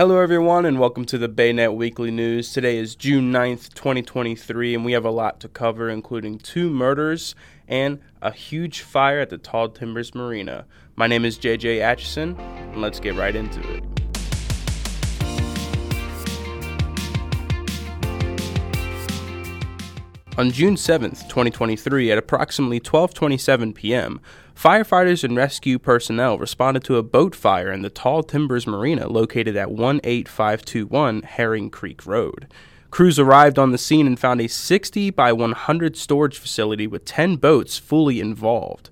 Hello, everyone, and welcome to the Baynet Weekly News. Today is June 9th, 2023, and we have a lot to cover, including two murders and a huge fire at the Tall Timbers Marina. My name is JJ Atchison, and let's get right into it. On June 7, 2023, at approximately 12:27 p.m., firefighters and rescue personnel responded to a boat fire in the Tall Timbers Marina located at 18521 Herring Creek Road. Crews arrived on the scene and found a 60 by 100 storage facility with 10 boats fully involved.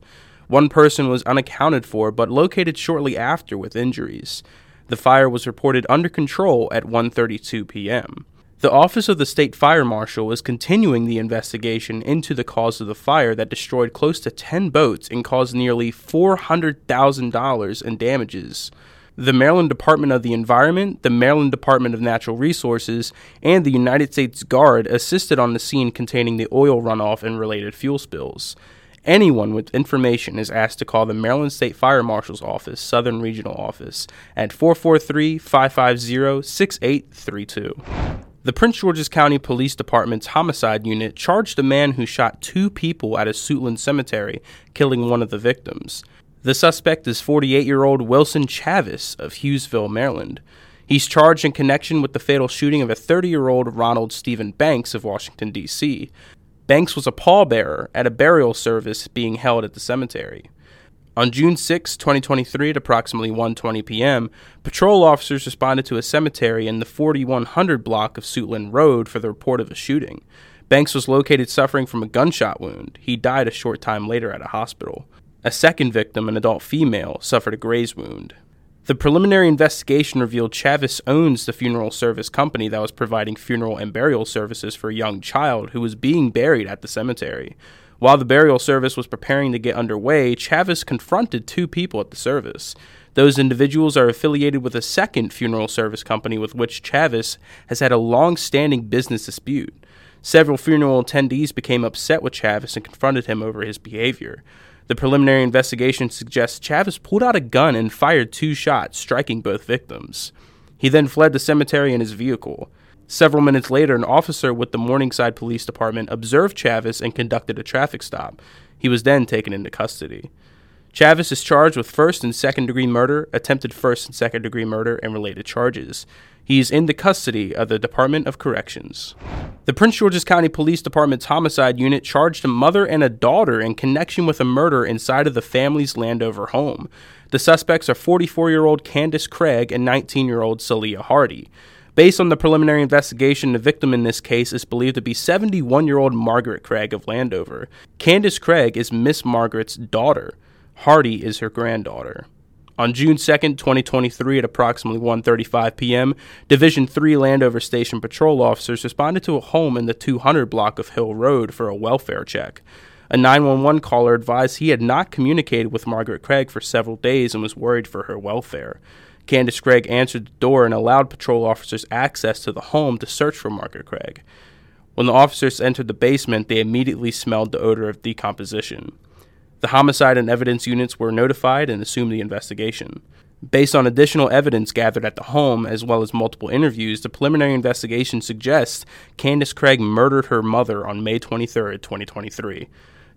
One person was unaccounted for but located shortly after with injuries. The fire was reported under control at 1:32 p.m. The Office of the State Fire Marshal is continuing the investigation into the cause of the fire that destroyed close to 10 boats and caused nearly $400,000 in damages. The Maryland Department of the Environment, the Maryland Department of Natural Resources, and the United States Guard assisted on the scene containing the oil runoff and related fuel spills. Anyone with information is asked to call the Maryland State Fire Marshal's Office, Southern Regional Office, at 443 550 6832. The Prince George's County Police Department's homicide unit charged a man who shot two people at a Suitland cemetery, killing one of the victims. The suspect is 48 year old Wilson Chavis of Hughesville, Maryland. He's charged in connection with the fatal shooting of a 30 year old Ronald Stephen Banks of Washington, D.C. Banks was a pallbearer at a burial service being held at the cemetery. On June 6, 2023, at approximately 1:20 p.m., patrol officers responded to a cemetery in the 4100 block of Suitland Road for the report of a shooting. Banks was located suffering from a gunshot wound. He died a short time later at a hospital. A second victim, an adult female, suffered a graze wound. The preliminary investigation revealed Chavis owns the funeral service company that was providing funeral and burial services for a young child who was being buried at the cemetery. While the burial service was preparing to get underway, Chavis confronted two people at the service. Those individuals are affiliated with a second funeral service company with which Chavis has had a long standing business dispute. Several funeral attendees became upset with Chavis and confronted him over his behavior. The preliminary investigation suggests Chavis pulled out a gun and fired two shots, striking both victims. He then fled the cemetery in his vehicle. Several minutes later, an officer with the Morningside Police Department observed Chavis and conducted a traffic stop. He was then taken into custody. Chavis is charged with first and second degree murder, attempted first and second degree murder, and related charges. He is in the custody of the Department of Corrections. The Prince George's County Police Department's homicide unit charged a mother and a daughter in connection with a murder inside of the family's Landover home. The suspects are 44 year old Candace Craig and 19 year old Celia Hardy. Based on the preliminary investigation, the victim in this case is believed to be 71 year old Margaret Craig of Landover. Candace Craig is Miss Margaret's daughter. Hardy is her granddaughter. On June 2nd, 2023, at approximately 1:35 p.m., Division 3 Landover Station patrol officers responded to a home in the 200 block of Hill Road for a welfare check. A 911 caller advised he had not communicated with Margaret Craig for several days and was worried for her welfare. Candace Craig answered the door and allowed patrol officers access to the home to search for Margaret Craig. When the officers entered the basement, they immediately smelled the odor of decomposition. The homicide and evidence units were notified and assumed the investigation. Based on additional evidence gathered at the home, as well as multiple interviews, the preliminary investigation suggests Candace Craig murdered her mother on May 23, 2023.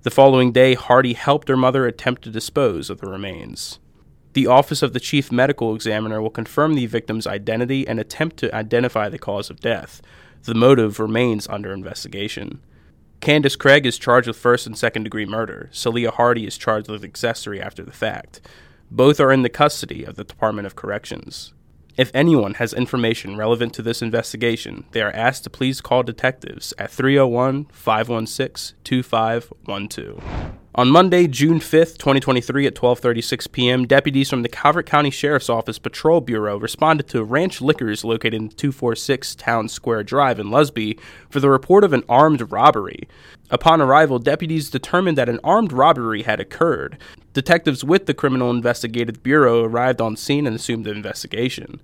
The following day, Hardy helped her mother attempt to dispose of the remains. The Office of the Chief Medical Examiner will confirm the victim's identity and attempt to identify the cause of death. The motive remains under investigation. Candace Craig is charged with first and second degree murder. Celia Hardy is charged with accessory after the fact. Both are in the custody of the Department of Corrections. If anyone has information relevant to this investigation, they are asked to please call detectives at 301 516 2512. On Monday, June 5th, 2023 at 12:36 p.m., deputies from the Calvert County Sheriff's Office Patrol Bureau responded to Ranch Liquors located in 246 Town Square Drive in Lusby for the report of an armed robbery. Upon arrival, deputies determined that an armed robbery had occurred. Detectives with the Criminal Investigative Bureau arrived on scene and assumed the investigation.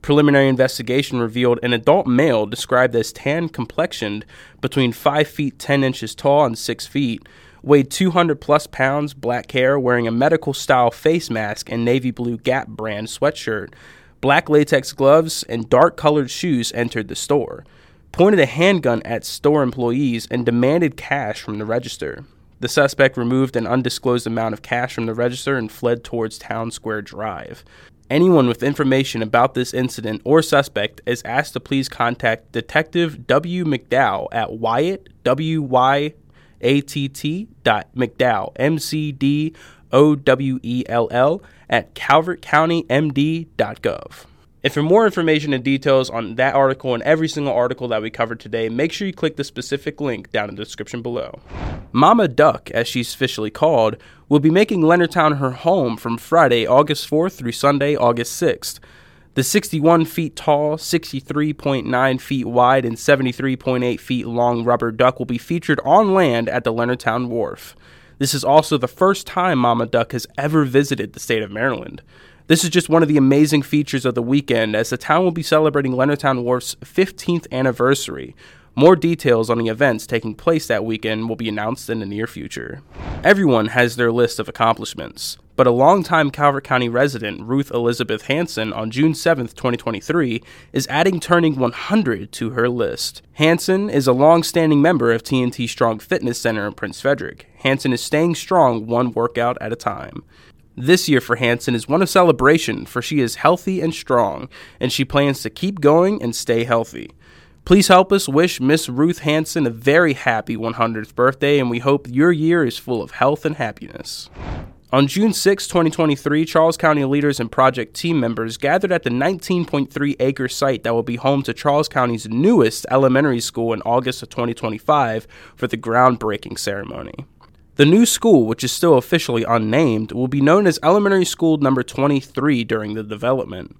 Preliminary investigation revealed an adult male described as tan complexioned, between 5 feet 10 inches tall and 6 feet, weighed 200 plus pounds, black hair, wearing a medical style face mask and navy blue Gap brand sweatshirt, Black latex gloves and dark colored shoes entered the store, pointed a handgun at store employees, and demanded cash from the register. The suspect removed an undisclosed amount of cash from the register and fled towards Town Square Drive. Anyone with information about this incident or suspect is asked to please contact Detective W. McDowell at Wyatt, W Y A T T dot McDowell, at calvertcountymd.gov. And for more information and details on that article and every single article that we covered today, make sure you click the specific link down in the description below. Mama Duck, as she's officially called, will be making Leonardtown her home from Friday, August 4th through Sunday, August 6th. The 61 feet tall, 63.9 feet wide, and 73.8 feet long rubber duck will be featured on land at the Leonardtown Wharf. This is also the first time Mama Duck has ever visited the state of Maryland. This is just one of the amazing features of the weekend as the town will be celebrating Leonardtown Wharf's 15th anniversary. More details on the events taking place that weekend will be announced in the near future. Everyone has their list of accomplishments, but a longtime Calvert County resident, Ruth Elizabeth Hansen, on June 7, 2023, is adding turning 100 to her list. Hansen is a long-standing member of TNT Strong Fitness Center in Prince Frederick. Hansen is staying strong one workout at a time. This year for Hansen is one of celebration, for she is healthy and strong, and she plans to keep going and stay healthy. Please help us wish Miss Ruth Hansen a very happy 100th birthday, and we hope your year is full of health and happiness. On June 6, 2023, Charles County leaders and project team members gathered at the 19.3 acre site that will be home to Charles County's newest elementary school in August of 2025 for the groundbreaking ceremony. The new school, which is still officially unnamed, will be known as Elementary School Number 23 during the development.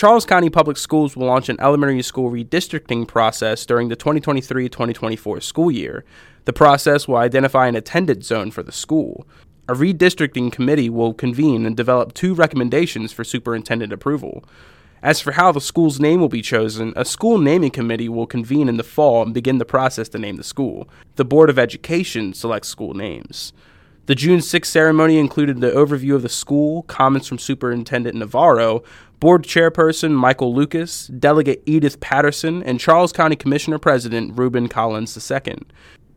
Charles County Public Schools will launch an elementary school redistricting process during the 2023 2024 school year. The process will identify an attendance zone for the school. A redistricting committee will convene and develop two recommendations for superintendent approval. As for how the school's name will be chosen, a school naming committee will convene in the fall and begin the process to name the school. The Board of Education selects school names. The June 6th ceremony included the overview of the school, comments from Superintendent Navarro, Board Chairperson Michael Lucas, Delegate Edith Patterson, and Charles County Commissioner President Reuben Collins II.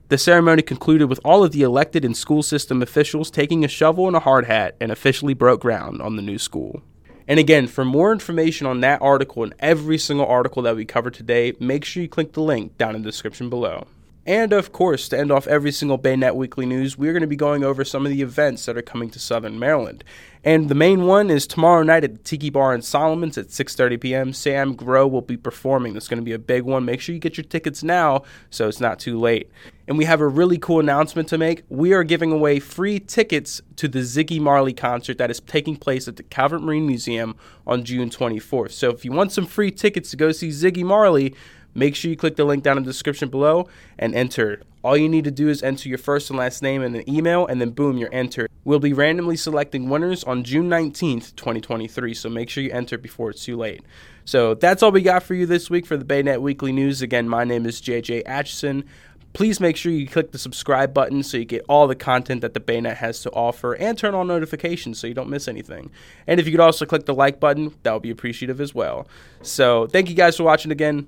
The ceremony concluded with all of the elected and school system officials taking a shovel and a hard hat and officially broke ground on the new school. And again, for more information on that article and every single article that we cover today, make sure you click the link down in the description below. And of course, to end off every single Baynet Weekly News, we're going to be going over some of the events that are coming to Southern Maryland. And the main one is tomorrow night at the Tiki Bar in Solomons at 6:30 p.m. Sam Grow will be performing. That's going to be a big one. Make sure you get your tickets now so it's not too late. And we have a really cool announcement to make. We are giving away free tickets to the Ziggy Marley concert that is taking place at the Calvert Marine Museum on June 24th. So if you want some free tickets to go see Ziggy Marley, Make sure you click the link down in the description below and enter. All you need to do is enter your first and last name and an email, and then boom, you're entered. We'll be randomly selecting winners on June 19th, 2023, so make sure you enter before it's too late. So that's all we got for you this week for the Baynet Weekly News. Again, my name is JJ Atchison. Please make sure you click the subscribe button so you get all the content that the Baynet has to offer and turn on notifications so you don't miss anything. And if you could also click the like button, that would be appreciative as well. So thank you guys for watching again